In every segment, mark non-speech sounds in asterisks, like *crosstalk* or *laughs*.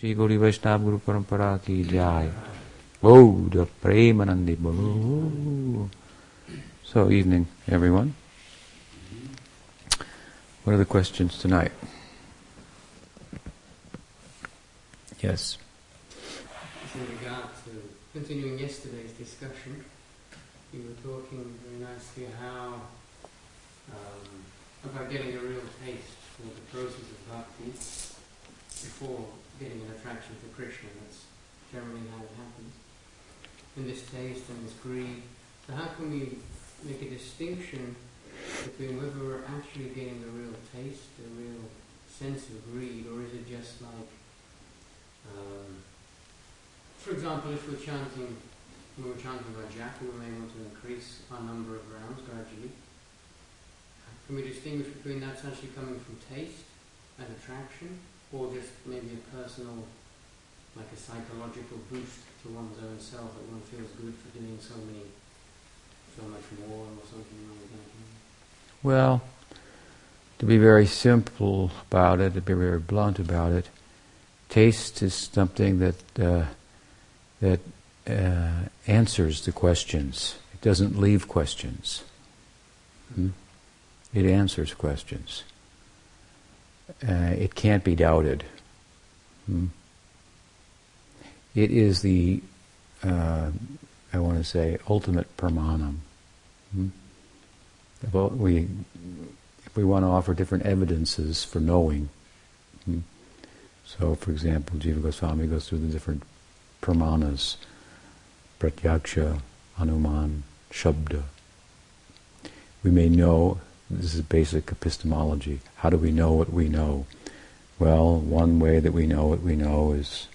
Gauri Vaishnava Guru Parampara ki jai. Oh, the Premanandi. Oh. So, evening, everyone. What are the questions tonight? Yes. In regard to continuing yesterday's discussion, you were talking very nicely how um, about getting a real taste for the process of bhakti before getting an attraction for Krishna. That's generally how it happens. And this taste and this greed. So how can we make a distinction between whether we're actually getting a real taste, a real sense of greed, or is it just like, um, for example, if we're chanting, when we're chanting japa, we may want to increase our number of rounds gradually. Can we distinguish between that's actually coming from taste and attraction, or just maybe a personal, like a psychological boost to one's own self that one feels good for doing so many, so much more or something like that? Well, to be very simple about it, to be very blunt about it, taste is something that uh, that uh, answers the questions. It doesn't leave questions. Hmm? It answers questions. Uh, it can't be doubted. Hmm? It is the, uh, I want to say, ultimate pramanam. Hmm? Well, we, if we want to offer different evidences for knowing, hmm? so for example, Jiva Goswami goes through the different pramanas, pratyaksha, anuman, shabda. We may know, this is basic epistemology, how do we know what we know? Well, one way that we know what we know is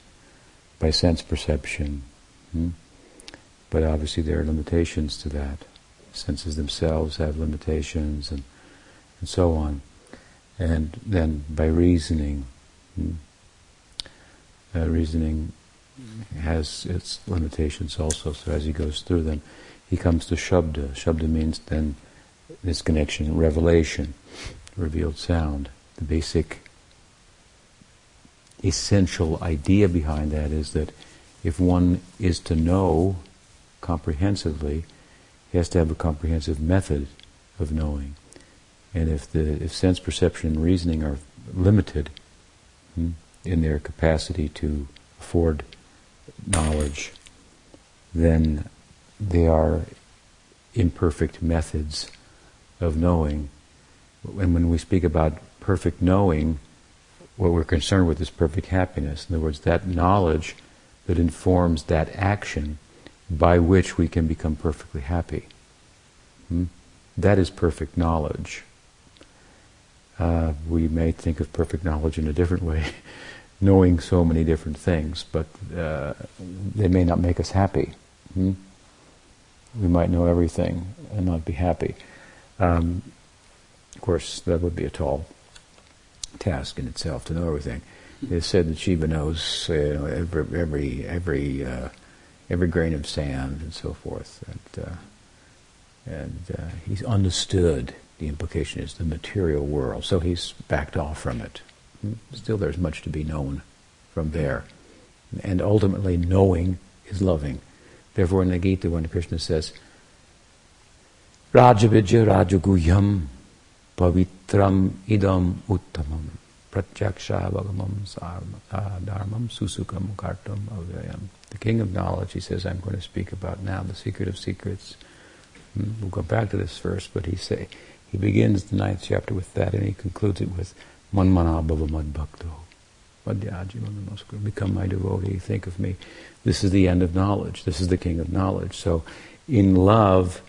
by sense perception. Hmm? But obviously there are limitations to that senses themselves have limitations and, and so on. And then by reasoning, hmm, uh, reasoning has its limitations also. So as he goes through them, he comes to Shabda. Shabda means then this connection, revelation, revealed sound. The basic essential idea behind that is that if one is to know comprehensively, he has to have a comprehensive method of knowing. And if the if sense perception and reasoning are limited hmm, in their capacity to afford knowledge, then they are imperfect methods of knowing. And when we speak about perfect knowing, what we're concerned with is perfect happiness. In other words, that knowledge that informs that action by which we can become perfectly happy. Hmm? That is perfect knowledge. Uh, we may think of perfect knowledge in a different way, *laughs* knowing so many different things, but uh, they may not make us happy. Hmm? We might know everything and not be happy. Um, of course, that would be a tall task in itself to know everything. It's said that Shiva knows you know, every every every uh, every grain of sand and so forth. And, uh, and uh, he's understood. The implication is the material world, so he's backed off from it. Hmm? Still, there's much to be known from there, and ultimately, knowing is loving. Therefore, in the Gita, when Krishna says, "Rajavidya Rajaguhyam Pavitram Idam Uttamam Pratyaksha Bhagamam Dharmam Susukam Kartam Avyayam. The king of knowledge, he says, I'm going to speak about now the secret of secrets. Hmm, we'll go back to this verse, but he say he begins the ninth chapter with that, and he concludes it with Manmana Bhava Mad Bhakto. Become my devotee, think of me. This is the end of knowledge. This is the king of knowledge. So, in love,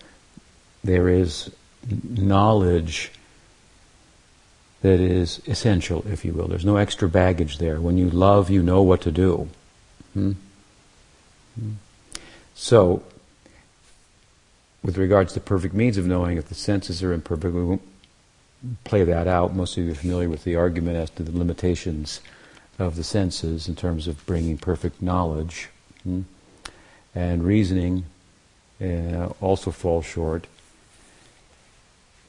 there is knowledge that is essential, if you will. There's no extra baggage there. When you love, you know what to do. Hmm? Hmm. So, with regards to perfect means of knowing, if the senses are imperfect, we won't play that out. Most of you are familiar with the argument as to the limitations of the senses in terms of bringing perfect knowledge. Hmm? And reasoning uh, also falls short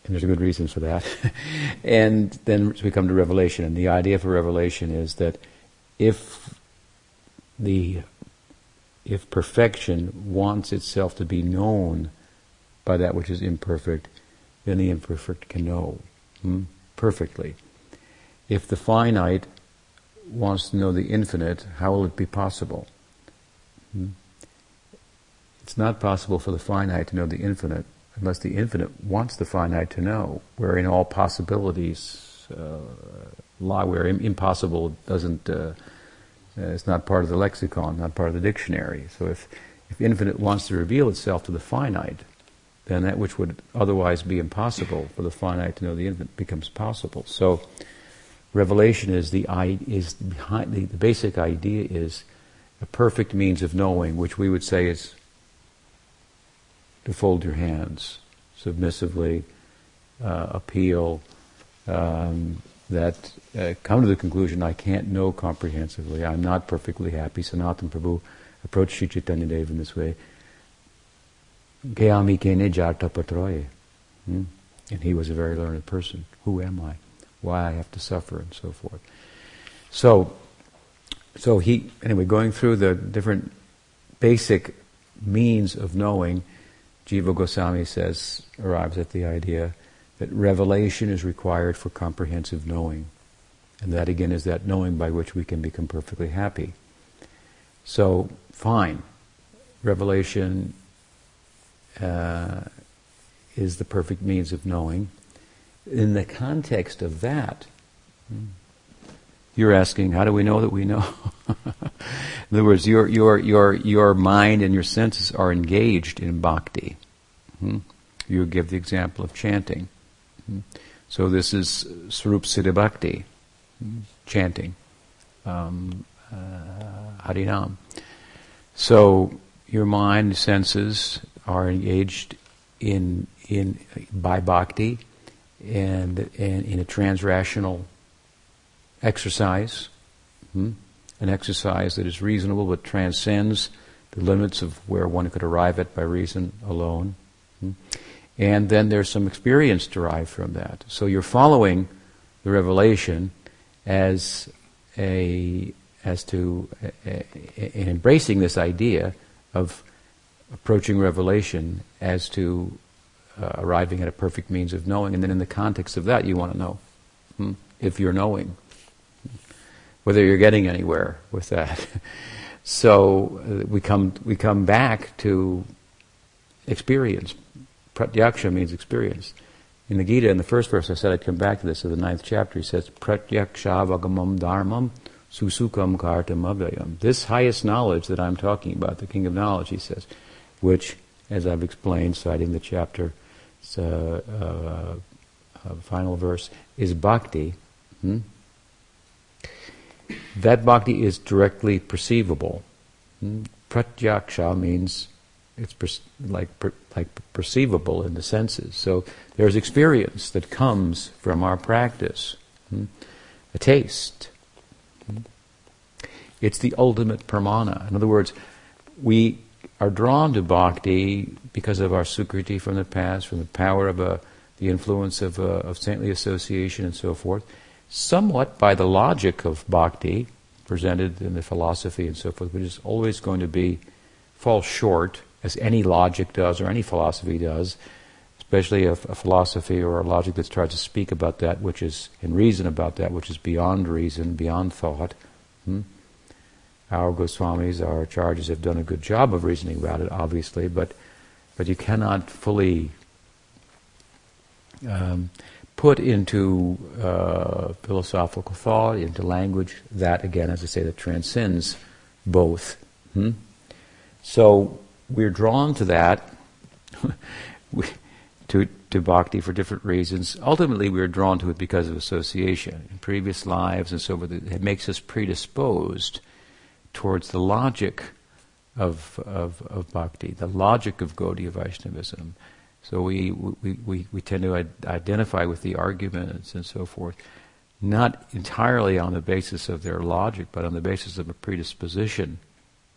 and there's a good reason for that. *laughs* and then we come to revelation, and the idea for revelation is that if the if perfection wants itself to be known by that which is imperfect, then the imperfect can know hmm, perfectly. If the finite wants to know the infinite, how will it be possible? Hmm? It's not possible for the finite to know the infinite unless the infinite wants the finite to know, wherein all possibilities uh, lie, where impossible doesn't, uh, uh, it's not part of the lexicon, not part of the dictionary. So if, if infinite wants to reveal itself to the finite, then that which would otherwise be impossible for the finite to know the infinite becomes possible. So revelation is the is behind the, the basic idea is a perfect means of knowing, which we would say is to fold your hands submissively, uh, appeal, um, that uh, come to the conclusion I can't know comprehensively, I'm not perfectly happy. Sanatana Prabhu approached Sri Chaitanya Dev in this way. Gayami kene patroye. Hmm? And he was a very learned person. Who am I? Why I have to suffer and so forth. So, so he, anyway, going through the different basic means of knowing, Jiva Goswami says, arrives at the idea that revelation is required for comprehensive knowing. And that again is that knowing by which we can become perfectly happy. So, fine. Revelation uh, is the perfect means of knowing. In the context of that, you're asking, how do we know that we know? *laughs* in other words, your, your, your, your mind and your senses are engaged in bhakti. Hmm? You give the example of chanting. Hmm? So this is Swarup Siddha Bhakti, hmm? chanting, um, uh, Harinam. So your mind, senses are engaged in in by bhakti and, and in a transrational exercise, hmm? an exercise that is reasonable but transcends the limits of where one could arrive at by reason alone. Hmm? And then there's some experience derived from that. So you're following the revelation as a as to in embracing this idea of approaching revelation as to uh, arriving at a perfect means of knowing, and then in the context of that, you want to know hmm, if you're knowing, whether you're getting anywhere with that. *laughs* so uh, we come we come back to experience. Pratyaksha means experience. In the Gita, in the first verse, I said I'd come back to this. In the ninth chapter, he says, Pratyaksha vagamam dharmam susukam kartam abhyayam. This highest knowledge that I'm talking about, the king of knowledge, he says, which, as I've explained, citing the chapter, uh, uh, final verse, is bhakti. Hmm? That bhakti is directly perceivable. Pratyaksha means it's per- like per- like perceivable in the senses. So there's experience that comes from our practice, hmm? a taste. It's the ultimate pramana. In other words, we are drawn to bhakti because of our sukriti from the past, from the power of a, uh, the influence of, uh, of saintly association and so forth, somewhat by the logic of bhakti presented in the philosophy and so forth, which is always going to be fall short, as any logic does or any philosophy does, especially a, a philosophy or a logic that tries to speak about that which is, and reason about that which is beyond reason, beyond thought. Hmm? our Goswamis, our acharyas have done a good job of reasoning about it, obviously, but but you cannot fully um, put into uh, philosophical thought, into language, that again, as I say, that transcends both. Hmm? So we're drawn to that, *laughs* to, to bhakti for different reasons. Ultimately, we're drawn to it because of association in previous lives and so forth. It makes us predisposed towards the logic of, of, of bhakti, the logic of Gaudiya Vaishnavism. So we, we, we, we tend to identify with the arguments and so forth, not entirely on the basis of their logic, but on the basis of a predisposition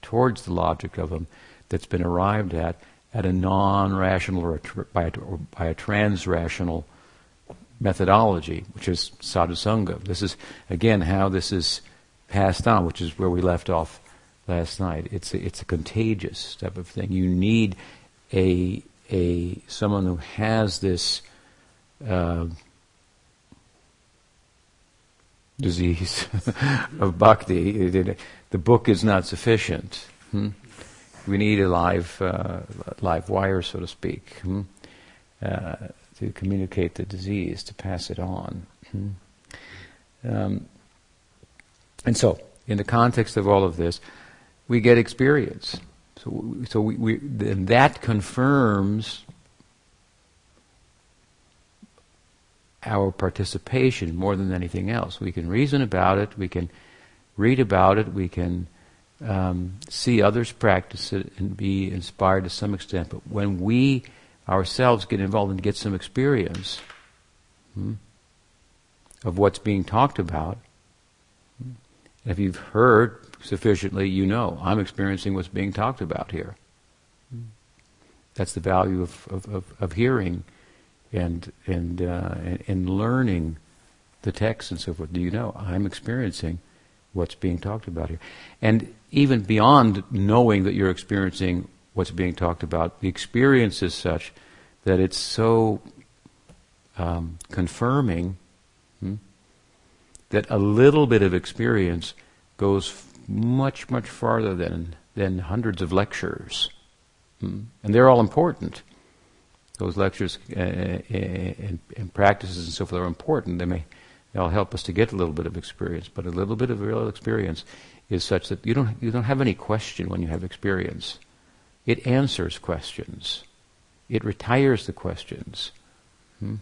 towards the logic of them that's been arrived at at a non-rational or, a tr- by, a, or by a trans-rational methodology, which is sadhusanga. This is, again, how this is passed on, which is where we left off last night. It's a, it's a contagious type of thing. You need a a someone who has this uh, disease *laughs* of bhakti. The book is not sufficient. Hmm? We need a live uh, live wire, so to speak, hmm? uh, to communicate the disease, to pass it on. Hmm? Um, and so, in the context of all of this, we get experience. So, so we, we and that confirms our participation more than anything else. We can reason about it, we can read about it, we can um, see others practice it and be inspired to some extent. But when we ourselves get involved and get some experience hmm, of what's being talked about, hmm, if you've heard sufficiently, you know, I'm experiencing what's being talked about here. That's the value of, of, of, of hearing and, and, uh, and learning the text and so forth. Do you know? I'm experiencing what's being talked about here. And even beyond knowing that you're experiencing what's being talked about, the experience is such that it's so um, confirming hmm, that a little bit of experience goes much, much farther than, than hundreds of lectures. Hmm? And they're all important. Those lectures uh, uh, and, and, practices and so forth are important. They may they'll help us to get a little bit of experience, but a little bit of real experience is such that you don't you don't have any question when you have experience. It answers questions. It retires the questions. Hmm?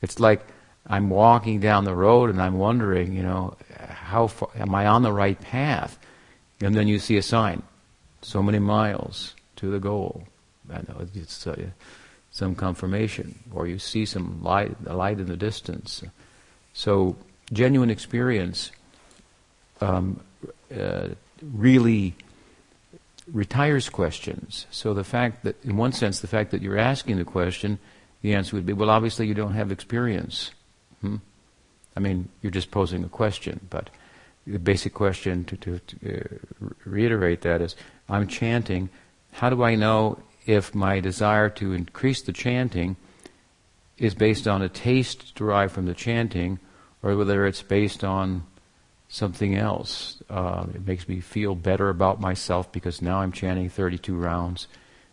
It's like I'm walking down the road and I'm wondering, you know, how far, am I on the right path? And then you see a sign, so many miles to the goal. I know it's uh, some confirmation, or you see some light, a light in the distance. So genuine experience um, uh, really retires questions. So the fact that, in one sense, the fact that you're asking the question, the answer would be, well, obviously you don't have experience. Hmm? I mean, you're just posing a question, but the basic question to, to, to uh, reiterate that is, I'm chanting. How do I know if my desire to increase the chanting is based on a taste derived from the chanting, or whether it's based on something else? Uh, it makes me feel better about myself because now I'm chanting 32 rounds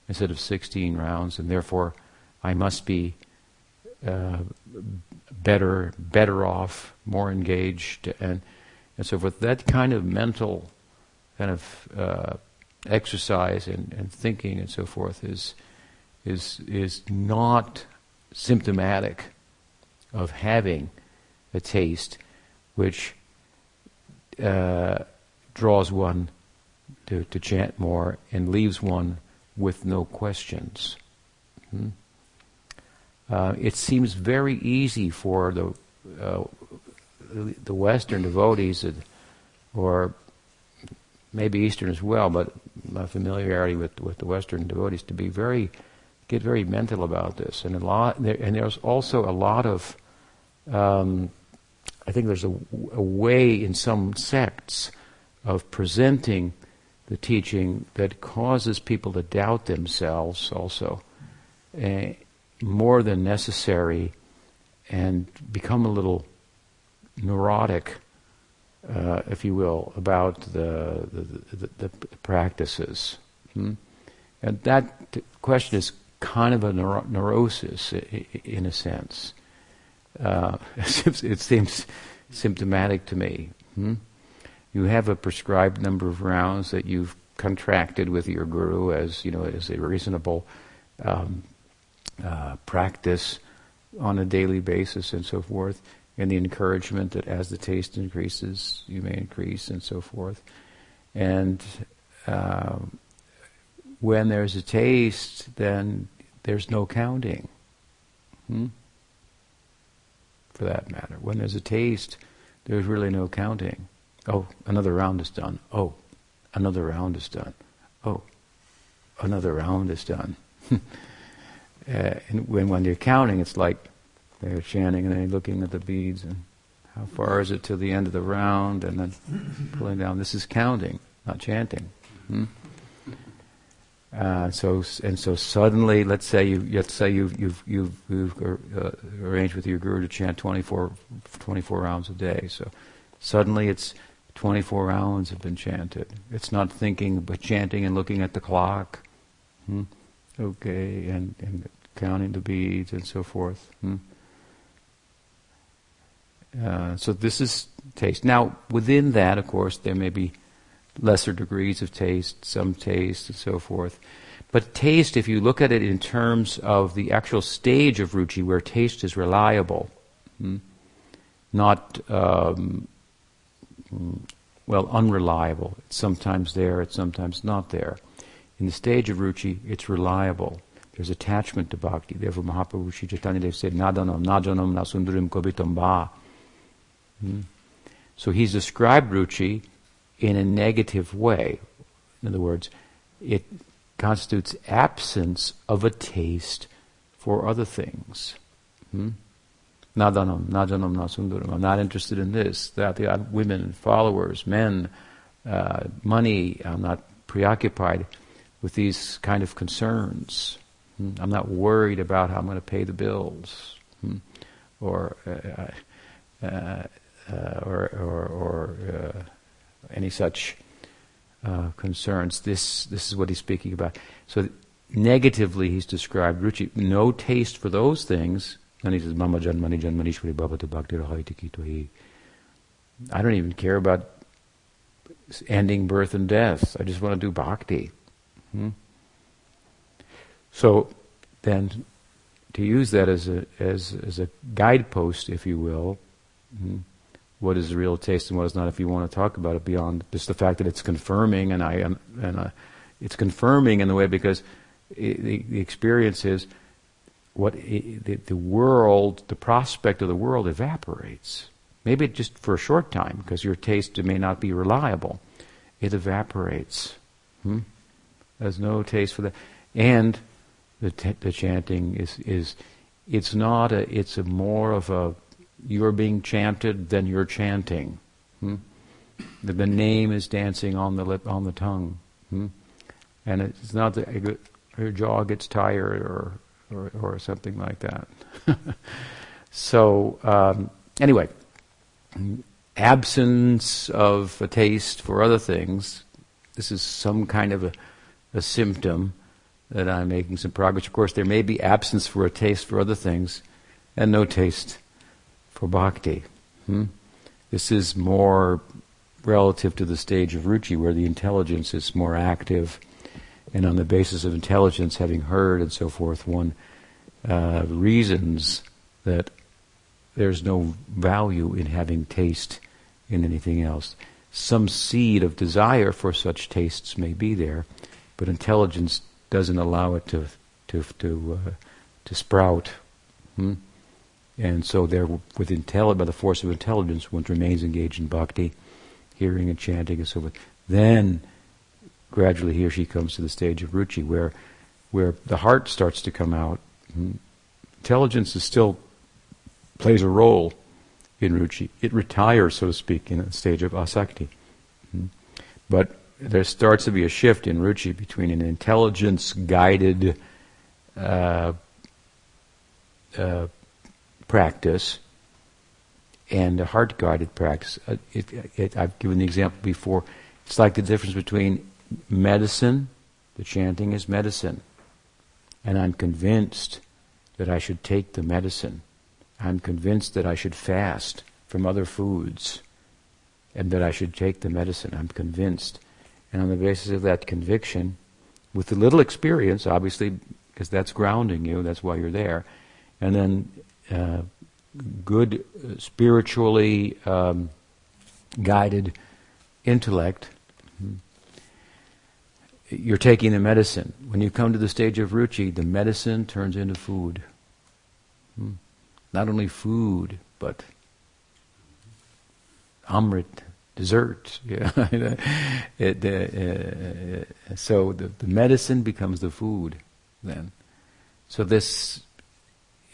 instead of 16 rounds, and therefore I must be uh, better, better off, more engaged, and and so forth. That kind of mental kind of uh, exercise and, and thinking and so forth is is is not symptomatic of having a taste which uh, draws one to, to chant more and leaves one with no questions. Hmm? Uh, it seems very easy for the uh, the Western devotees, or maybe Eastern as well, but my familiarity with, with the Western devotees to be very get very mental about this, and a lot, and there's also a lot of, um, I think there's a, a, way in some sects of presenting the teaching that causes people to doubt themselves also, uh, more than necessary, and become a little neurotic, uh, if you will, about the, the, the, the practices. Hmm? And that question is kind of a neuro- neurosis in a sense. Uh, *laughs* it seems symptomatic to me. Hmm? You have a prescribed number of rounds that you've contracted with your guru as you know as a reasonable um, uh, practice on a daily basis and so forth and the encouragement that as the taste increases, you may increase and so forth. And uh, when there's a taste, then there's no counting. Hmm? For that matter. When there's a taste, there's really no counting. Oh, another round is done. Oh, another round is done. Oh, another round is done. *laughs* uh, and when, when you're counting, it's like they're chanting and they're looking at the beads and how far is it to the end of the round and then pulling down. This is counting. not chanting. Hmm? Uh, so and so suddenly, let's say you let's say you've you've you've, you've uh, arranged with your guru to chant 24, 24 rounds a day. So suddenly it's 24 rounds have been chanted. It's not thinking but chanting and looking at the clock. Hmm? Okay, and, and counting the beads and so forth. Hmm? Uh, so this is taste. Now, within that, of course, there may be lesser degrees of taste, some taste, and so forth. But taste, if you look at it in terms of the actual stage of ruchi, where taste is reliable, hmm, not um, well unreliable. It's sometimes there, it's sometimes not there. In the stage of ruchi, it's reliable. There's attachment to bhakti. Therefore, Mahaprabhu Sri Chaitanya Dev said, Nadanam, najanam, nasundarim, kobitam ba. Hmm? So he's described ruchi in a negative way. In other words, it constitutes absence of a taste for other things. Hmm? Nadanam, najanam, nasundaram. I'm not interested in this, that, the women, followers, men, uh, money. I'm not preoccupied with these kind of concerns. Hmm? I'm not worried about how I'm going to pay the bills, hmm? or uh, uh, uh, or or, or uh, any such uh, concerns. This this is what he's speaking about. So negatively, he's described ruchi, no taste for those things. Then he says, "Mama janmani janmanishwari bhavatu bhakti I don't even care about ending birth and death. I just want to do bhakti. Hmm? So then, to use that as a as as a guidepost, if you will. Hmm? what is real taste and what is not if you want to talk about it beyond just the fact that it's confirming and I am and uh, it's confirming in the way because it, the, the experience is what it, the, the world the prospect of the world evaporates maybe just for a short time because your taste may not be reliable it evaporates hmm? there's no taste for that and the, t- the chanting is is it's not a it's a more of a you're being chanted, than you're chanting. Hmm? The, the, name is dancing on the lip, on the tongue, hmm? and it's not that your jaw gets tired or or, or something like that. *laughs* so um, anyway, absence of a taste for other things. This is some kind of a, a symptom that I'm making some progress. Of course, there may be absence for a taste for other things, and no taste for bhakti. Hmm? This is more relative to the stage of ruchi, where the intelligence is more active, and on the basis of intelligence, having heard and so forth, one uh, reasons that there's no value in having taste in anything else. Some seed of desire for such tastes may be there, but intelligence doesn't allow it to to to uh, to sprout. Hmm? And so there, with intelli- by the force of intelligence, one remains engaged in bhakti, hearing and chanting and so forth. Then, gradually, he or she comes to the stage of ruchi, where, where the heart starts to come out. Hmm. Intelligence is still plays a role in ruchi. It retires, so to speak, in a stage of asakti. Hmm. But there starts to be a shift in ruchi between an intelligence-guided uh, uh, practice and a heart guided practice. Uh, it, it, I've given the example before. It's like the difference between medicine, the chanting is medicine, and I'm convinced that I should take the medicine. I'm convinced that I should fast from other foods and that I should take the medicine. I'm convinced. And on the basis of that conviction, with a little experience, obviously, because that's grounding you, that's why you're there, and then uh, good uh, spiritually um, guided intellect, you're taking the medicine. When you come to the stage of ruchi, the medicine turns into food. Hmm. Not only food, but amrit, dessert. *laughs* Yeah. it, uh, uh, so the, the medicine becomes the food then. So this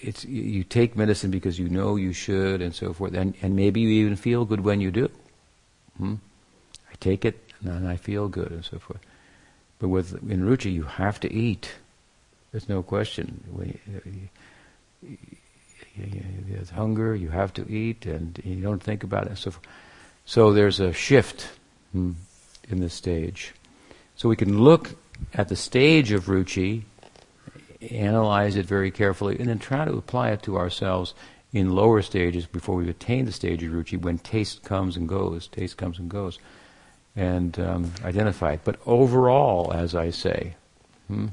it's you take medicine because you know you should and so forth, and, and maybe you even feel good when you do. Hmm? I take it, and I feel good and so forth. But with in ruchi, you have to eat. There's no question. There's hunger. You have to eat, and you don't think about it. So, so there's a shift hmm, in the stage. So we can look at the stage of ruchi, analyze it very carefully, and then try to apply it to ourselves in lower stages before we've attained the stage of ruchi when taste comes and goes, taste comes and goes, and um, identify it. But overall, as I say, hmm,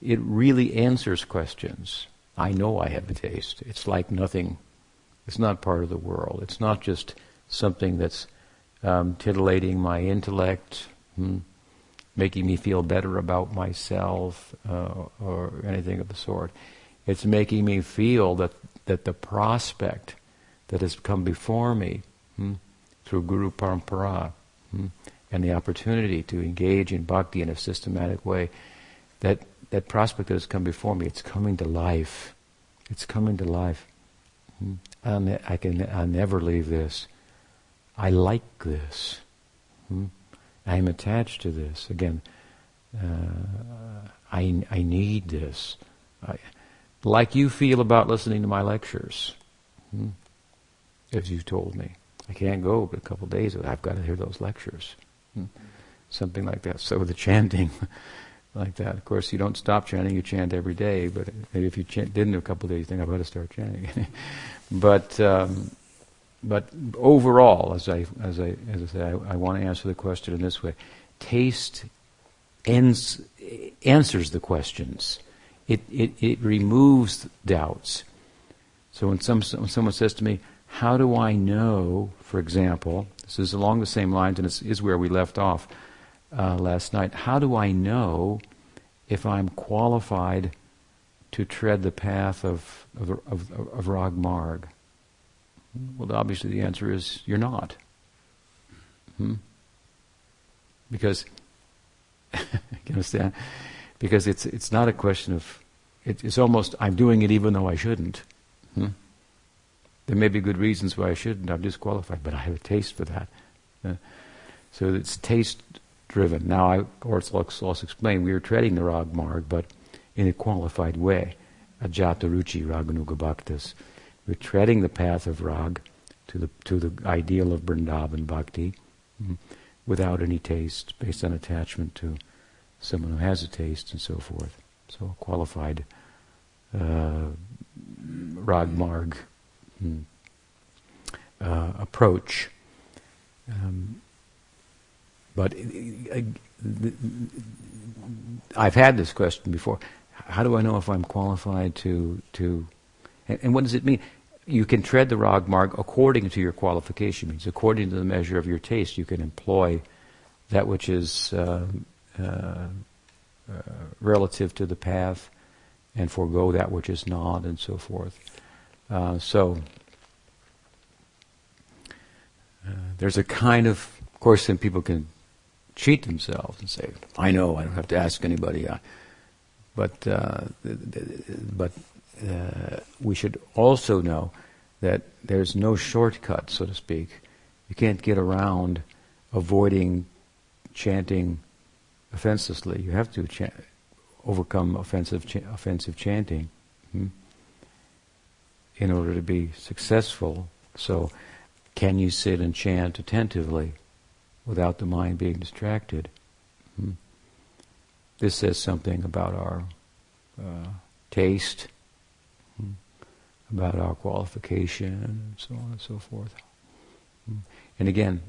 it really answers questions. I know I have a taste. It's like nothing. It's not part of the world. It's not just something that's um, titillating my intellect, hmm, making me feel better about myself, uh, or anything of the sort. It's making me feel that that the prospect that has come before me hmm, through Guru Parampara hmm, and the opportunity to engage in bhakti in a systematic way, that, that prospect that has come before me, it's coming to life. It's coming to life. Hmm. Ne- I can, I'll never leave this. I like this. Hmm. I am attached to this. Again, uh, I, I need this. I, like you feel about listening to my lectures, hmm? as you told me. I can't go but a couple days. I've got to hear those lectures. Hmm? Something like that. So the *laughs* chanting, like that. Of course, you don't stop chanting. You chant every day. But if you didn't a couple days, you think I've got to start chanting. *laughs* but um, but overall, as I as I as I say, I, I want to answer the question in this way: taste ends, answers the questions it, it, it removes doubts. So when, some, when someone says to me, how do I know, for example, this is along the same lines and it is is where we left off uh, last night, how do I know if I'm qualified to tread the path of, of, of, of Rag Marg? Well, obviously the answer is you're not. Hmm? Because, *laughs* you understand? Because it's, it's not a question of it, it's almost, I'm doing it even though I shouldn't. Hmm? There may be good reasons why I shouldn't, I'm disqualified, but I have a taste for that. Uh, so it's taste driven. Now, I, Orthodox also explained we are treading the rag marg, but in a qualified way. Ajata ruchi raganuga bhaktas. We're treading the path of rag to the, to the ideal of Vrindavan bhakti hmm, without any taste, based on attachment to someone who has a taste and so forth so qualified uh, Ragmarg mm, uh, approach. Um, but uh, I've had this question before. How do I know if I'm qualified to to? And, what does it mean? You can tread the Ragmarg according to your qualification. Means according to the measure of your taste, you can employ that which is. Uh, uh, uh, relative to the path and forego that which is not and so forth. Uh, so uh, there's a kind of, of course, then people can cheat themselves and say, "I know, I don't have to ask anybody." but uh, but uh, we should also know that there's no shortcut, so to speak. You can't get around avoiding chanting offenselessly. You have to cha- overcome offensive cha- offensive chanting hmm, in order to be successful. So, can you sit and chant attentively without the mind being distracted? Hmm. This says something about our uh, taste, about our qualification, and so on and so forth. Hmm. And again,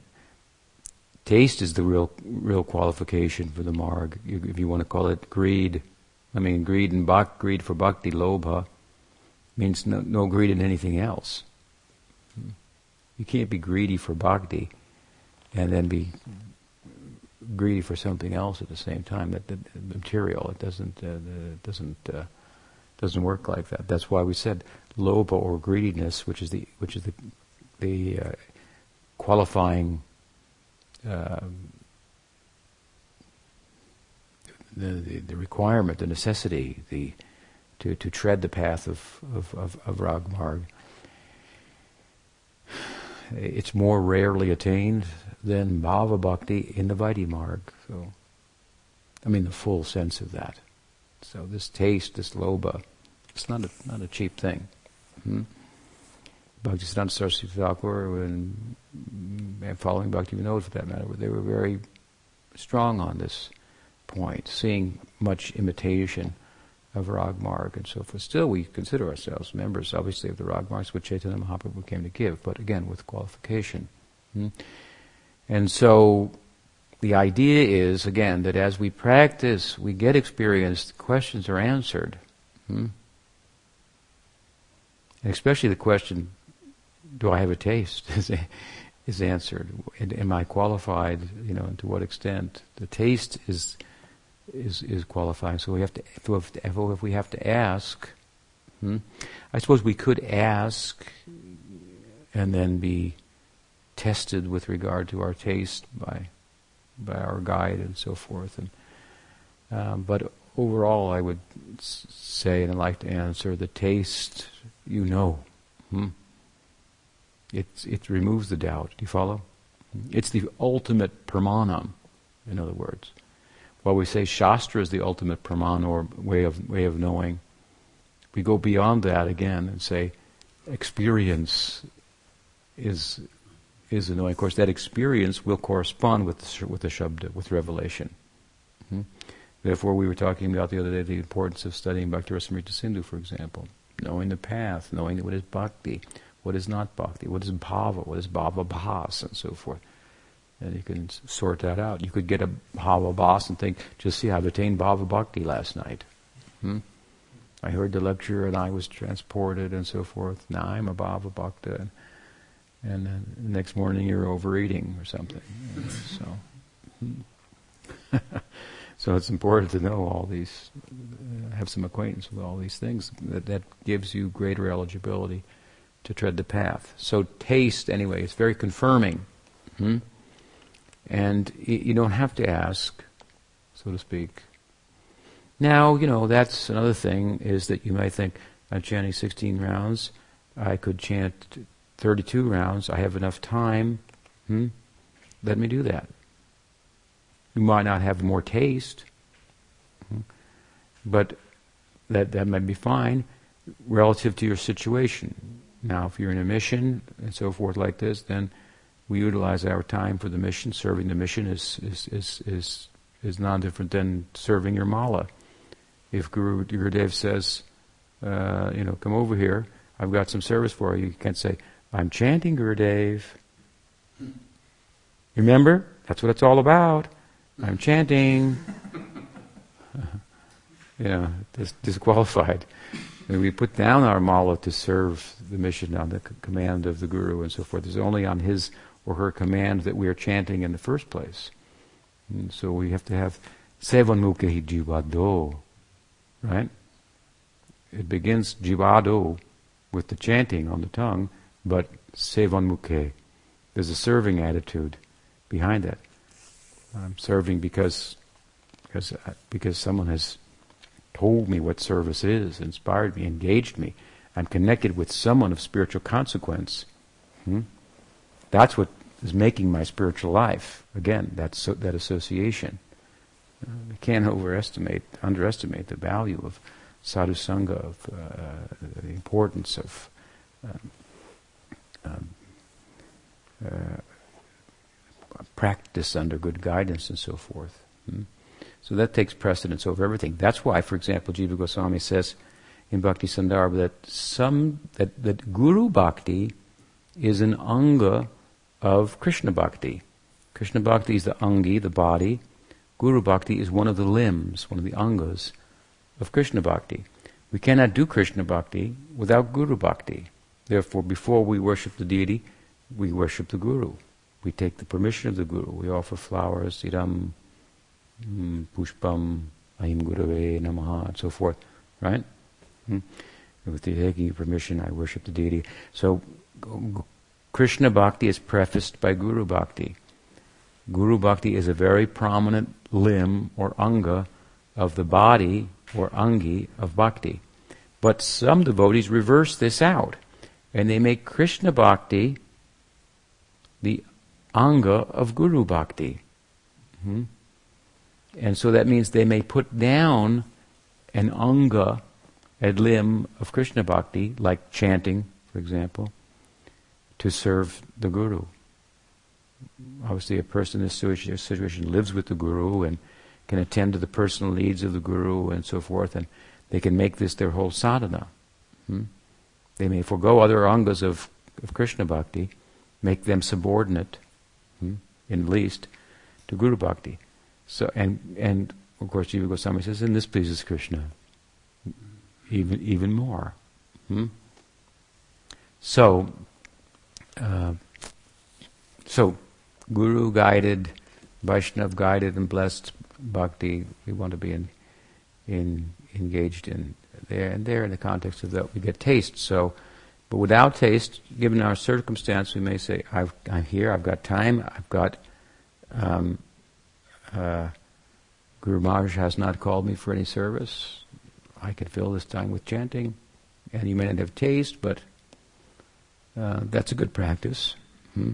Taste is the real real qualification for the marg, if you want to call it greed. I mean, greed and bhak, greed for bhakti, lobha, means no, no greed in anything else. You can't be greedy for bhakti and then be greedy for something else at the same time. That, the material it doesn't uh, it doesn't uh, doesn't work like that. That's why we said lobha or greediness, which is the which is the the uh, qualifying um, the, the, the, requirement, the necessity, the to, to tread the path of of, of, of Ragmarg it's more rarely attained than bhava bhakti in the Vaidhi marg. So, I mean the full sense of that. So this taste, this lobha, it's not a not a cheap thing. Hmm? Bhaktisiddhanta Saraswati Thakur and, and following Bhakti Vinod for that matter, they were very strong on this point, seeing much imitation of Ragmarg and so forth. Still, we consider ourselves members, obviously, of the Ragmargs which Chaitanya Mahaprabhu came to give, but again, with qualification. Hmm? And so, the idea is, again, that as we practice, we get experience, questions are answered. Hmm? And especially the question, do I have a taste, *laughs* is, answered. Am I qualified, you know, and to what extent? The taste is is is qualifying. So we have to, if, if we have to ask, hmm, I suppose we could ask and then be tested with regard to our taste by by our guide and so forth. And um, but overall, I would say, and I'd like to answer, the taste, you know. Hmm? It, it removes the doubt. Do you follow? It's the ultimate pramanam, in other words. While we say Shastra is the ultimate praman or way of, way of knowing, we go beyond that again and say experience is is the knowing. Of course, that experience will correspond with the, with the Shabda, with revelation. Mm-hmm. Therefore, we were talking about the other day the importance of studying Bhakti Rasamrita Sindhu, for example. Knowing the path, knowing what is bhakti, what is not bhakti, what is bhava, what is bhava bhas, and so forth. And you can sort that out. You could get a bhava bhas and think, just see, I've attained bhava bhakti last night. Hmm? I heard the lecture and I was transported and so forth. Now I'm a bhava bhakta. And, and then the next morning you're overeating or something. so. Hmm. *laughs* So it's important to know all these, have some acquaintance with all these things. That, that gives you greater eligibility to tread the path. So taste, anyway, it's very confirming. Hmm? And you don't have to ask, so to speak. Now, you know, that's another thing, is that you might think, I'm chanting 16 rounds, I could chant 32 rounds, I have enough time. Hmm? Let me do that. You might not have more taste, hmm? but that, that might be fine relative to your situation. Now, if you're in a mission and so forth like this, then we utilize our time for the mission. Serving the mission is is is is, is non different than serving your mala. If Guru Gurudev says, uh, you know, come over here, I've got some service for you. You can't say, I'm chanting Gurudev. Remember, that's what it's all about. I'm chanting. *laughs* yeah, dis- disqualified. And we put down our mala to serve the mission on the c- command of the guru and so forth. It's only on his or her command that we are chanting in the first place. And so we have to have sevanmukhi jivado, right? It begins jivado with the chanting on the tongue, but sevanmukhe. There's a serving attitude behind that. I'm serving because because uh, because someone has told me what service is, inspired me, engaged me. I'm connected with someone of spiritual consequence. Hmm? That's what is making my spiritual life. Again, that's so, that association. Uh, we can't *laughs* overestimate, underestimate the value of sadhu sangha, of uh, the importance of um, um, uh, practice under good guidance and so forth. Hmm? So that takes precedence over everything. That's why, for example, Jiva Goswami says in Bhakti Sandarbha that some that, that Guru Bhakti is an anga of Krishna Bhakti. Krishna Bhakti is the angi, the body. Guru Bhakti is one of the limbs, one of the angas of Krishna Bhakti. We cannot do Krishna Bhakti without Guru Bhakti. Therefore, before we worship the deity, we worship the Guru. We take the permission of the Guru. We offer flowers, idam, mm, pushpam, ahim gurave namaha, and so forth. Right? Mm. With the taking permission, I worship the deity. So, Krishna Bhakti is prefaced by Guru Bhakti. Guru Bhakti is a very prominent limb or anga of the body or angi of bhakti. But some devotees reverse this out and they make Krishna Bhakti the anga of Guru Bhakti. Hmm? And so that means they may put down an anga, a limb of Krishna Bhakti, like chanting, for example, to serve the Guru. Obviously, a person in this situation lives with the Guru and can attend to the personal needs of the Guru and so forth, and they can make this their whole sadhana. Hmm? They may forego other angas of, of Krishna Bhakti, make them subordinate, hmm, in least, to Guru Bhakti. So, and, and of course, Jiva Goswami says, and this pleases Krishna even, even more. Hmm? So, uh, so, Guru guided, Vaishnav guided and blessed bhakti, we want to be in, in, engaged in there. And there, in the context of that, we get taste. So, but without taste, given our circumstance, we may say, i am here, I've got time, I've got. Um, uh, Guru Maharaj has not called me for any service. I could fill this time with chanting. And you may not have taste, but uh, that's a good practice. Hmm?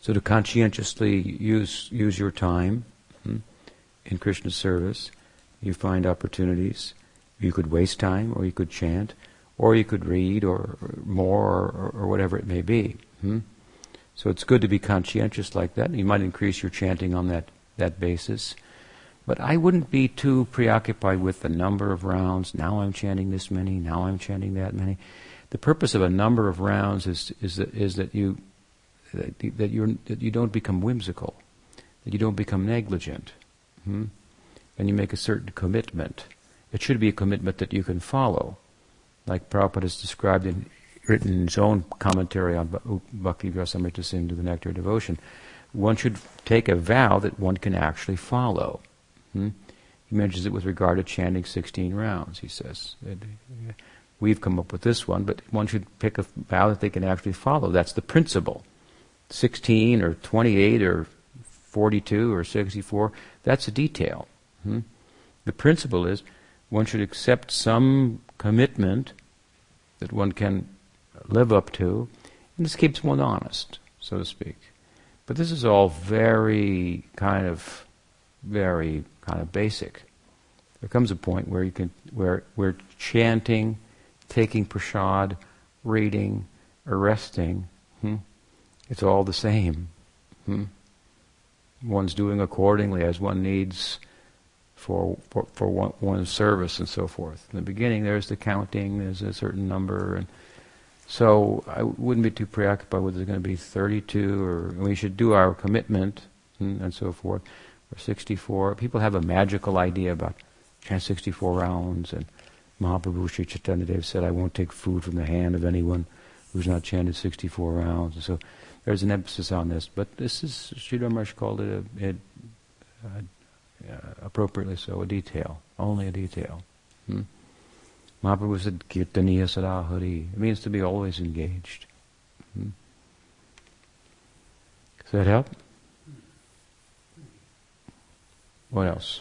So to conscientiously use use your time hmm, in Krishna's service, you find opportunities. You could waste time, or you could chant, or you could read, or, or more, or, or, whatever it may be. Hmm? So it's good to be conscientious like that. You might increase your chanting on that that basis. But I wouldn't be too preoccupied with the number of rounds. Now I'm chanting this many. Now I'm chanting that many. The purpose of a number of rounds is is that, is that you that, you that you don't become whimsical, that you don't become negligent, hmm? and you make a certain commitment. It should be a commitment that you can follow, like Prabhupada has described in written in his own commentary on Bhakti Rasamrita Sindhu, the Nectar of Devotion one should take a vow that one can actually follow. Hmm? He mentions it with regard to chanting 16 rounds, he says. We've come up with this one, but one should pick a vow that they can actually follow. That's the principle. 16 or 28 or 42 or 64, that's a detail. Hmm? The principle is one should accept some commitment that one can live up to, and this keeps one honest, so to speak. But this is all very kind of, very kind of basic. There comes a point where you can, where we're chanting, taking prasad, reading, arresting. Hmm? It's all the same. Hmm? One's doing accordingly as one needs for for, for one, one's service and so forth. In the beginning, there's the counting. There's a certain number and so I wouldn't be too preoccupied with whether it's going to be 32 or we should do our commitment and, so forth. Or 64. People have a magical idea about chant 64 rounds and Mahaprabhu Sri Chaitanya Dev said, I won't take food from the hand of anyone who's not chanted 64 rounds. And so there's an emphasis on this. But this is, Sri Maharaj called it, a, it, uh, appropriately so, a detail. Only a detail. Hmm? Mahaprabhu said, Kirtaniya sada hari. It means to be always engaged. Hmm? Does that help? What else?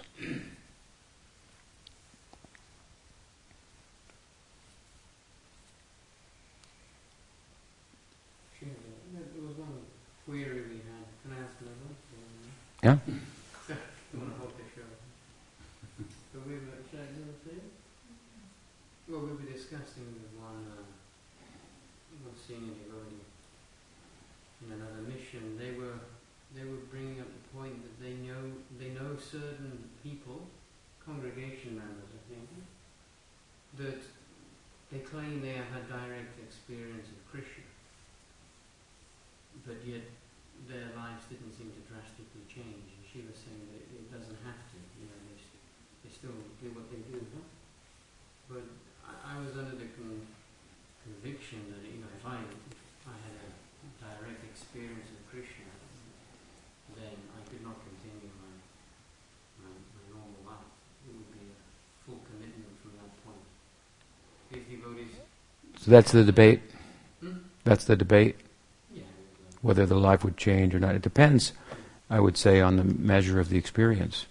Yeah? Well, we were discussing one, uh, one senior devotee in another mission. They were they were bringing up the point that they know they know certain people, congregation members, I think, that they claim they have had direct experience of Krishna, but yet their lives didn't seem to drastically change. And she was saying that it doesn't have to. You know, they, they still do what they do. Huh? But I was under the con- conviction that you know if I if I had a direct experience of Krishna, then I could not continue my my, my normal life. It would be a full commitment from that point. These devotees. So that's the debate. Hmm? That's the debate. Yeah. Whether the life would change or not. It depends, I would say, on the measure of the experience.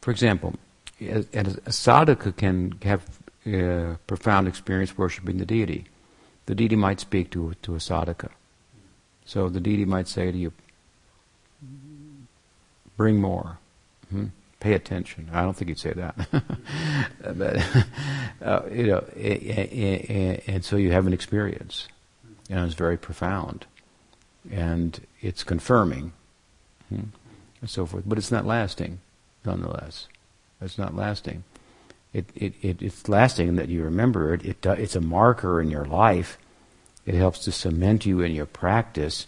For example, a, a sadhaka can have uh, profound experience worshiping the deity. The deity might speak to, to a sadhaka. So the deity might say to you, bring more. Hmm? Pay attention. I don't think he'd say that. *laughs* but, *laughs* uh, you know, and so you have an experience. And it's very profound. And it's confirming. Hmm? And so forth. But it's not lasting, nonetheless. It's not lasting. It, it, it, it's lasting in that you remember it. it. It's a marker in your life. It helps to cement you in your practice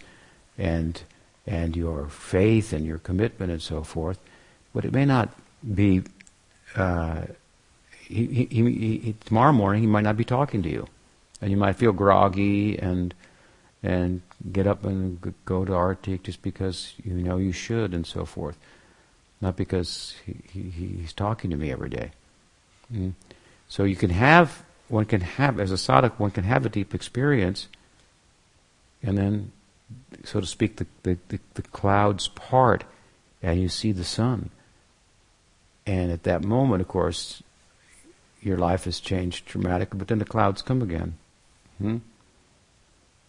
and and your faith and your commitment and so forth. But it may not be. Uh, he, he, he, tomorrow morning he might not be talking to you, and you might feel groggy and and get up and go to Artik just because you know you should and so forth, not because he, he's talking to me every day. Mm. So you can have one can have as a sadhak one can have a deep experience, and then so to speak, the, the, the, the clouds part and you see the sun. And at that moment, of course, your life has changed dramatically, but then the clouds come again. Hmm?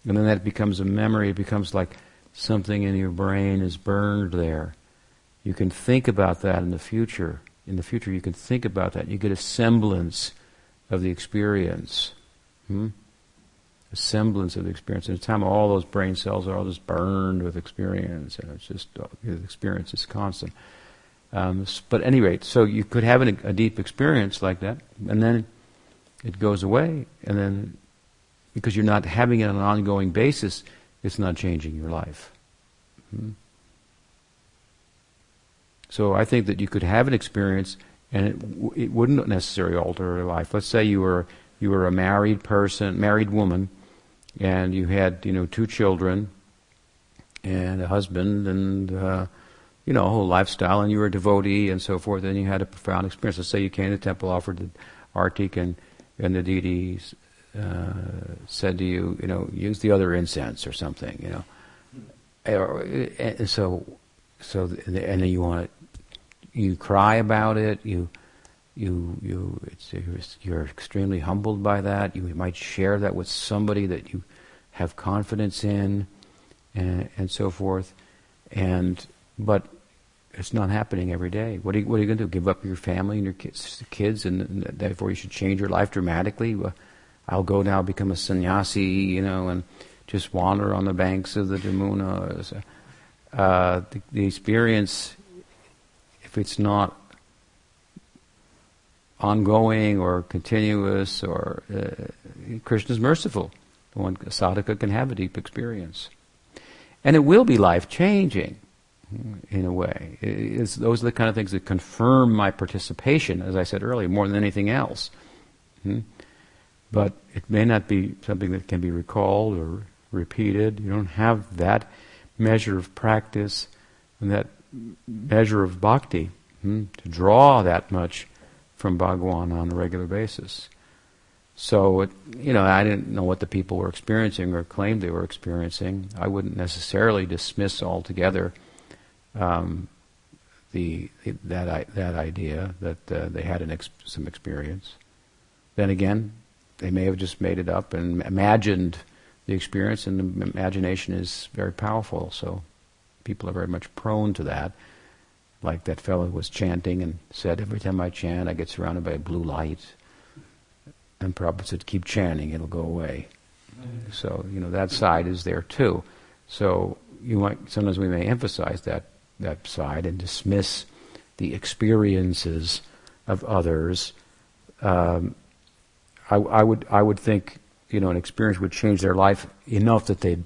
And then that becomes a memory, it becomes like something in your brain is burned there. You can think about that in the future. In the future, you can think about that. You get a semblance of the experience. Hmm? a semblance of the experience. And the time all those brain cells are all just burned with experience, and it's just uh, the experience is constant. Um, but at any rate, so you could have an, a deep experience like that, and then it goes away, and then because you're not having it on an ongoing basis, it's not changing your life. Hmm? So I think that you could have an experience, and it, w- it wouldn't necessarily alter your life. Let's say you were you were a married person, married woman, and you had you know two children and a husband and uh, you know a whole lifestyle and you were a devotee and so forth and you had a profound experience let's say you came to the temple offered the artik and and the deities uh, said to you you know use the other incense or something you know and so so and then you want you cry about it you you you you're extremely humbled by that. You might share that with somebody that you have confidence in, and, and so forth. And but it's not happening every day. What are you, you going to do? Give up your family and your kids, kids, and, and therefore you should change your life dramatically? I'll go now become a sannyasi, you know, and just wander on the banks of the Jamuna. Uh, the, the experience, if it's not ongoing or continuous or uh, Krishna is merciful. One sadhaka can have a deep experience. And it will be life changing in a way. It's, those are the kind of things that confirm my participation, as I said earlier, more than anything else. Hmm? But it may not be something that can be recalled or repeated. You don't have that measure of practice and that measure of bhakti hmm, to draw that much from Bhagwan on a regular basis. So, it, you know, I didn't know what the people were experiencing or claimed they were experiencing. I wouldn't necessarily dismiss altogether um, the, that that idea that uh, they had ex- some experience. Then again, they may have just made it up and imagined the experience, and imagination is very powerful. So, people are very much prone to that like that fellow was chanting and said, every time I chant, I get surrounded by a blue light. And Prabhupada said, keep chanting, it'll go away. So, you know, that side is there too. So you might, sometimes we may emphasize that, that side and dismiss the experiences of others. Um, I, I, would, I would think, you know, an experience would change their life enough that they'd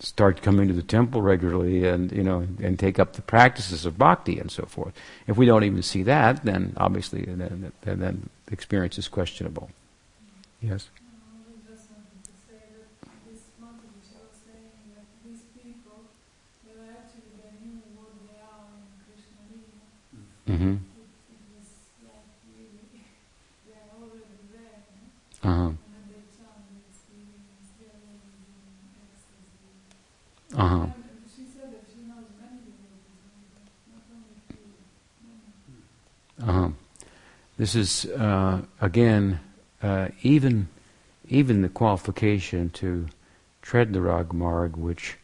start coming to the temple regularly and you know and take up the practices of bhakti and so forth. If we don't even see that, then obviously then, then, then the experience is questionable. Yes. Mm-hmm. Uh-huh. Uh-huh. Uh-huh. This is uh, again uh, even even the qualification to tread the Rag Marg, which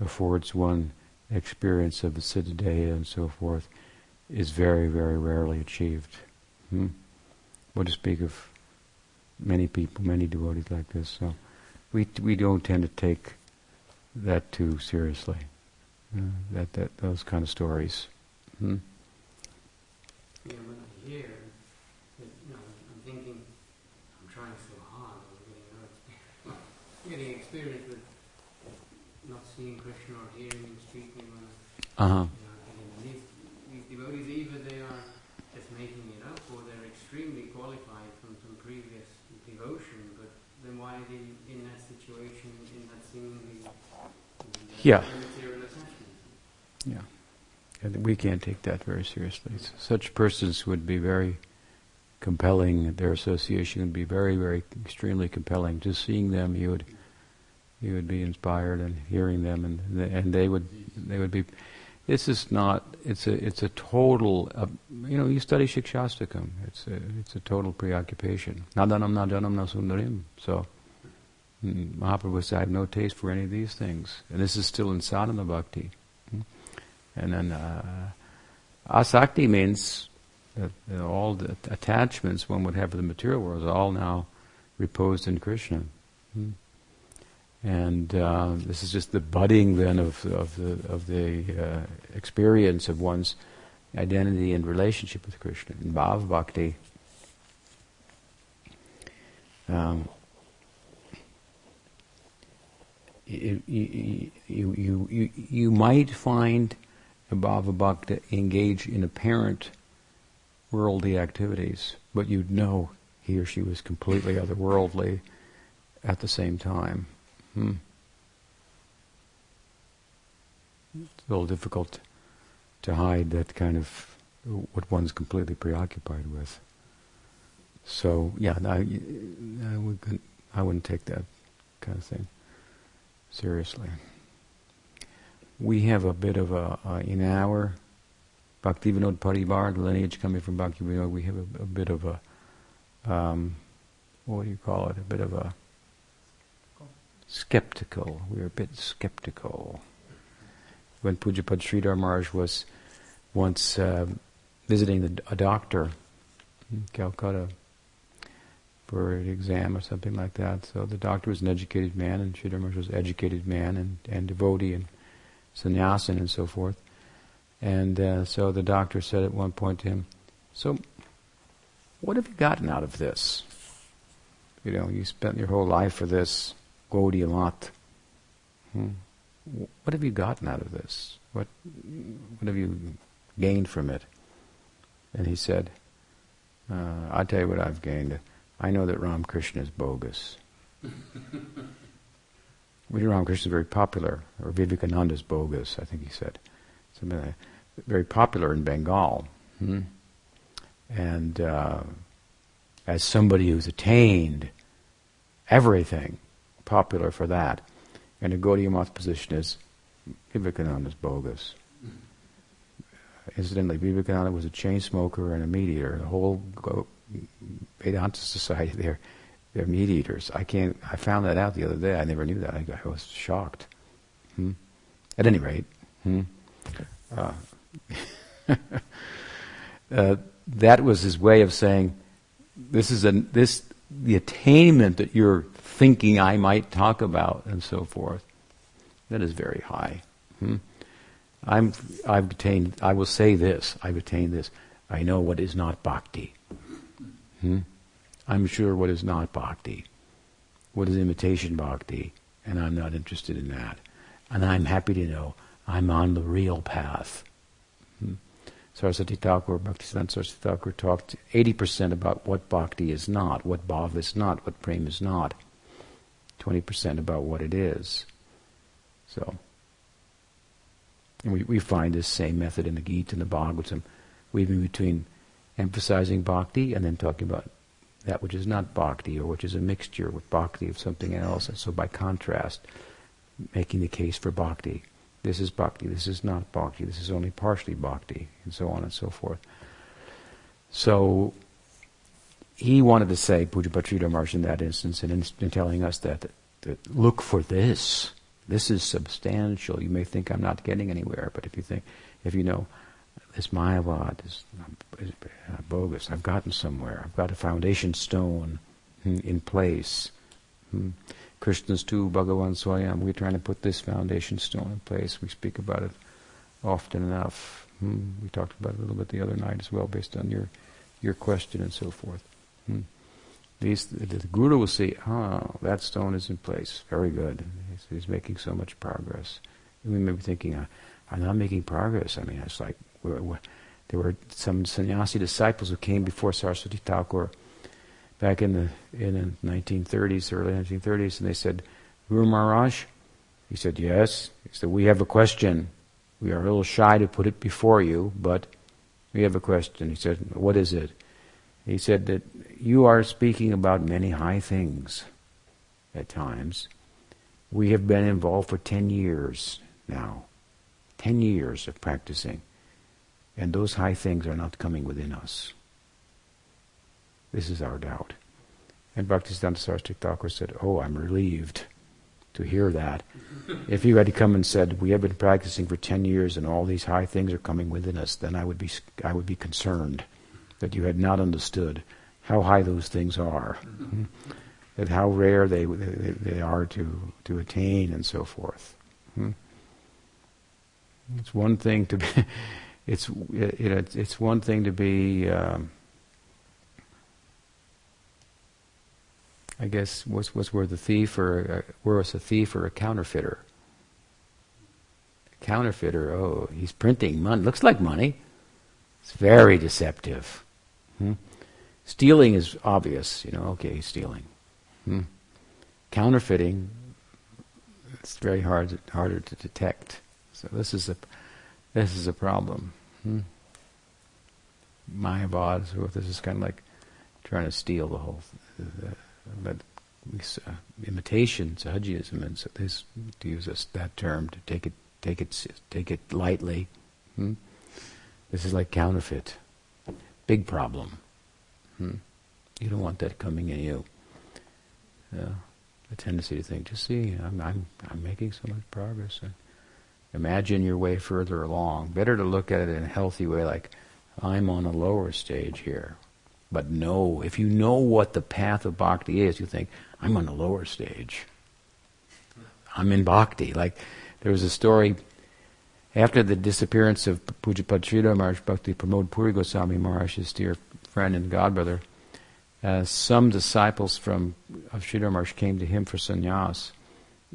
affords one experience of the Siddhadeha and so forth, is very, very rarely achieved. Hmm? What to speak of many people, many devotees like this. So we we don't tend to take that too seriously. Uh, that that those kind of stories. Hmm? Yeah, when I hear, that, you know, I'm thinking, I'm trying so hard, I'm getting, no experience, *laughs* getting experience with not seeing Krishna or hearing him speaking. When I, Uh huh. you know, these, these devotees, either they are just making it up or they're extremely qualified from some previous devotion, then why are they in that situation, in that seemingly Yeah. Yeah. And we can't take that very seriously. Such persons would be very compelling. Their association would be very, very extremely compelling. Just seeing them, you would you would be inspired, and hearing them, and and they would they would be. This is not. It's a it's a total. Uh, you know, you study Shikshastakam. It's a it's a total preoccupation. Nadanam nadanam nasundarim. So. mm, Mahaprabhu said, I have no taste for any of these things. And this is still in sadhana bhakti. Hmm? And then uh, asakti means that all the attachments one would have for the material world is all now reposed in Krishna. Hmm. And uh, this is just the budding then of, of the, of the uh, experience of one's identity and relationship with Krishna. In Bhav Bhakti, um, you, you, you, you, you, might find a Bhava Bhakta engage in apparent worldly activities, but you'd know he or she was completely otherworldly at the same time. Hmm. It's a little difficult to hide that kind of what one's completely preoccupied with. So yeah, I, I, would, I wouldn't take that kind of thing seriously. We have a bit of a, uh, in our Bhaktivinoda Paribar, the lineage coming from Bhaktivinoda, we have a, a bit of a, um, what do you call it, a bit of a skeptical. We were a bit skeptical. When Pujapad Sridhar Maharaj was once uh, visiting the, a doctor in Calcutta for an exam or something like that. So the doctor was an educated man, and Sridhar Maharaj was an educated man and, and devotee and sannyasin and so forth. And uh, so the doctor said at one point to him, "So, what have you gotten out of this? You know, you spent your whole life for this Gaudiya. Hmm. What have you gotten out of this? What, what have you gained from it?" And he said, uh, "I'll tell you what I've gained. I know that Ramakrishna is bogus." *laughs* Know Ramakrishna is very popular, or Vivekananda is bogus, I think he said. Something like very popular in Bengal. Hmm? And uh, as somebody who's attained everything, popular for that. And the Gaudiya Math position is Vivekananda is bogus. Incidentally, Vivekananda was a chain smoker and a meat eater. The whole Vedanta society there they're meat eaters. I can't. I found that out the other day. I never knew that. I, I was shocked. Hmm? At any rate, hmm? uh, *laughs* uh, that was his way of saying, "This is a this the attainment that you're thinking I might talk about, and so forth. That is very high. Hmm? I'm I've attained. I will say this. I've attained this. I know what is not bhakti." Hmm? I'm sure what is not bhakti, what is imitation bhakti, and I'm not interested in that. And I'm happy to know I'm on the real path. Hmm. Saraswati Thakur, Bhaktisiddhanta Saraswati Thakur talked 80% about what bhakti is not, what bhav is not, what prem is not. 20% about what it is. So, and we, we find this same method in the Gita and the Bhagavatam, weaving between emphasizing bhakti and then talking about that which is not bhakti or which is a mixture with bhakti of something else. And so by contrast, making the case for bhakti. This is bhakti, this is not bhakti, this is only partially bhakti, and so on and so forth. So he wanted to say, Pujapad Sridhar Maharaj in that instance, and in, in telling us that, that look for this. This is substantial. You may think I'm not getting anywhere, but if you think, if you know, this Mayavad is, is bogus. I've gotten somewhere. I've got a foundation stone in, in place. Hmm. Krishnas tu, Bhagavan Swayam. We're trying to put this foundation stone in place. We speak about it often enough. Hmm. We talked about it a little bit the other night as well, based on your your question and so forth. Hmm. These, the, Guru will see, oh, that stone is in place. Very good. He's, he's making so much progress. And we may be thinking, I'm not making progress. I mean, it's like we're, we're, there were some sannyasi disciples who came before Saraswati Thakur back in the in the 1930s, early 1930s, and they said, Guru Maharaj, he said, yes. He said, we have a question. We are a little shy to put it before you, but we have a question. He said, what is it? He said that you are speaking about many high things at times. We have been involved for 10 years now. 10 years of practicing. And those high things are not coming within us. This is our doubt. And Bhaktisiddhanta Saraswati Thakur said, Oh, I'm relieved to hear that. *laughs* if you had come and said, We have been practicing for 10 years and all these high things are coming within us, then I would be, I would be concerned that you had not understood how high those things are, mm-hmm. that how rare they, they, they, are to, to attain and so forth. Hmm? It's one thing to be, *laughs* it's, it, it's one thing to be, um, I guess, what's, what's worth a thief or uh, worth a thief or a counterfeiter? A counterfeiter, oh, he's printing money. Looks like money. It's very deceptive. Hmm? Stealing is obvious, you know, okay, stealing. Hmm? Counterfeiting, it's very hard, harder to detect. So this is a, this is a problem. Hmm? Mayavad, so this is kind of like trying to steal the whole, the, but uh, imitation, Sahajiyism, and so this to use that term to take it, take it, take it lightly. Hmm? This is like counterfeit, big problem. Hmm? You don't want that coming in you. The tendency to think, just see, I'm, I'm, I'm making so much progress. And imagine your way further along. Better to look at it in a healthy way, like I'm on a lower stage here. But know, if you know what the path of bhakti is, you think, I'm on a lower stage. I'm in bhakti. Like, there was a story after the disappearance of Pujapad Sridhar Maharaj Bhakti Pramod Puri Goswami Maharaj's dear friend and godbrother, uh, some disciples from of Sridhar Maharaj came to him for sannyas,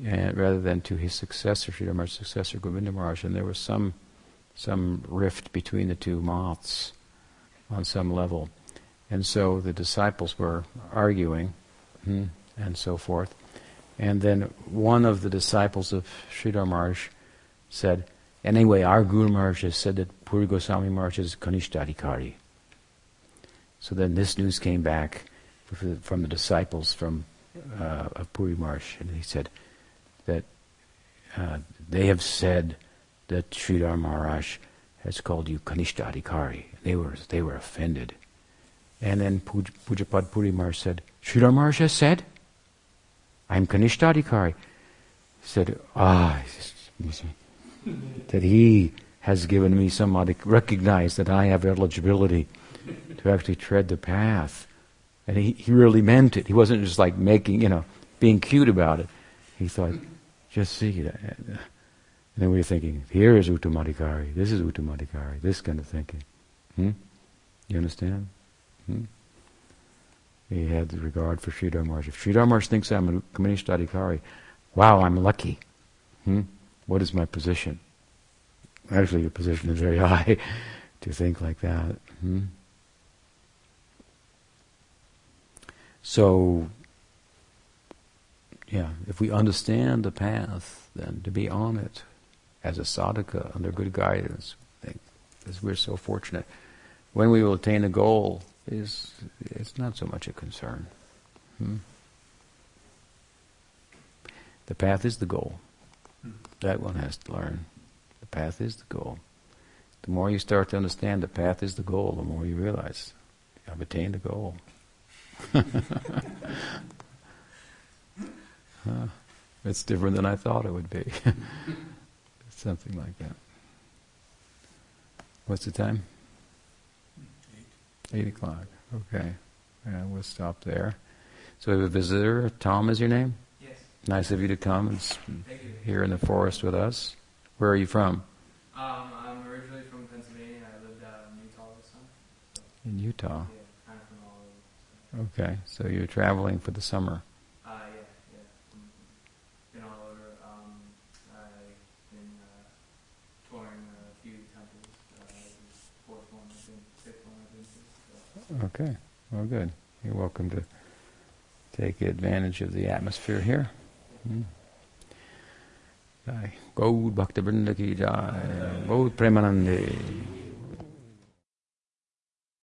and rather than to his successor, Sridhar Maharaj's successor, Govinda Maharaj, and there was some some rift between the two Maths on some level. And so the disciples were arguing hmm, and so forth. And then one of the disciples of Sridhar Maharaj said, Anyway, our Guru Maharaj has said that Puri Goswami Maharaj is Kanishtadikari. So then this news came back from the disciples from uh, of Puri Maharaj, and he said that uh, they have said that Sridhar Maharaj has called you Kanishtadikari. They were they were offended. And then Puj, Pujapad Puri Maharaj said, Sridhar Maharaj has said, I'm Kanishtadikari. He said, ah, that he has given me somebody recognize that I have eligibility to actually tread the path. And he, he really meant it. He wasn't just like making, you know, being cute about it. He thought, just see that. And then we were thinking, here is Uttamadikari. This is Uttamadikari. This kind of thinking. Hmm? You understand? Hmm? He had the regard for Sridhar Maharaj. If Sridhar Maharaj thinks I'm a Kanishtadikari, wow, I'm lucky. Hmm? What is my position? Actually, your position is very *laughs* high to think like that. Hmm? So, yeah, if we understand the path, then to be on it as a sadhaka under good guidance, as we're so fortunate, when we will attain a goal, is it's not so much a concern. Hmm? The path is the goal. That one has to learn. The path is the goal. The more you start to understand the path is the goal, the more you realize I've attained the goal. *laughs* Huh. It's different than I thought it would be. *laughs* Something like that. What's the time? Eight. Eight o'clock. Okay. Yeah, we'll stop there. So we have a visitor. Tom is your name? Nice of you to come and here in the forest with us. Where are you from? Um, I'm originally from Pennsylvania. I lived out in Utah this summer. In Utah. yeah, kind of from all over. Okay. So you're traveling for the summer. Uh, yeah, yeah. Been all over. Um, I've been uh, touring a few temples. Uh, this is the fourth one I've been, fifth one. So. Okay. Well, good. You're welcome to take advantage of the atmosphere here. Nei, god bakte brunne kida, god premanande,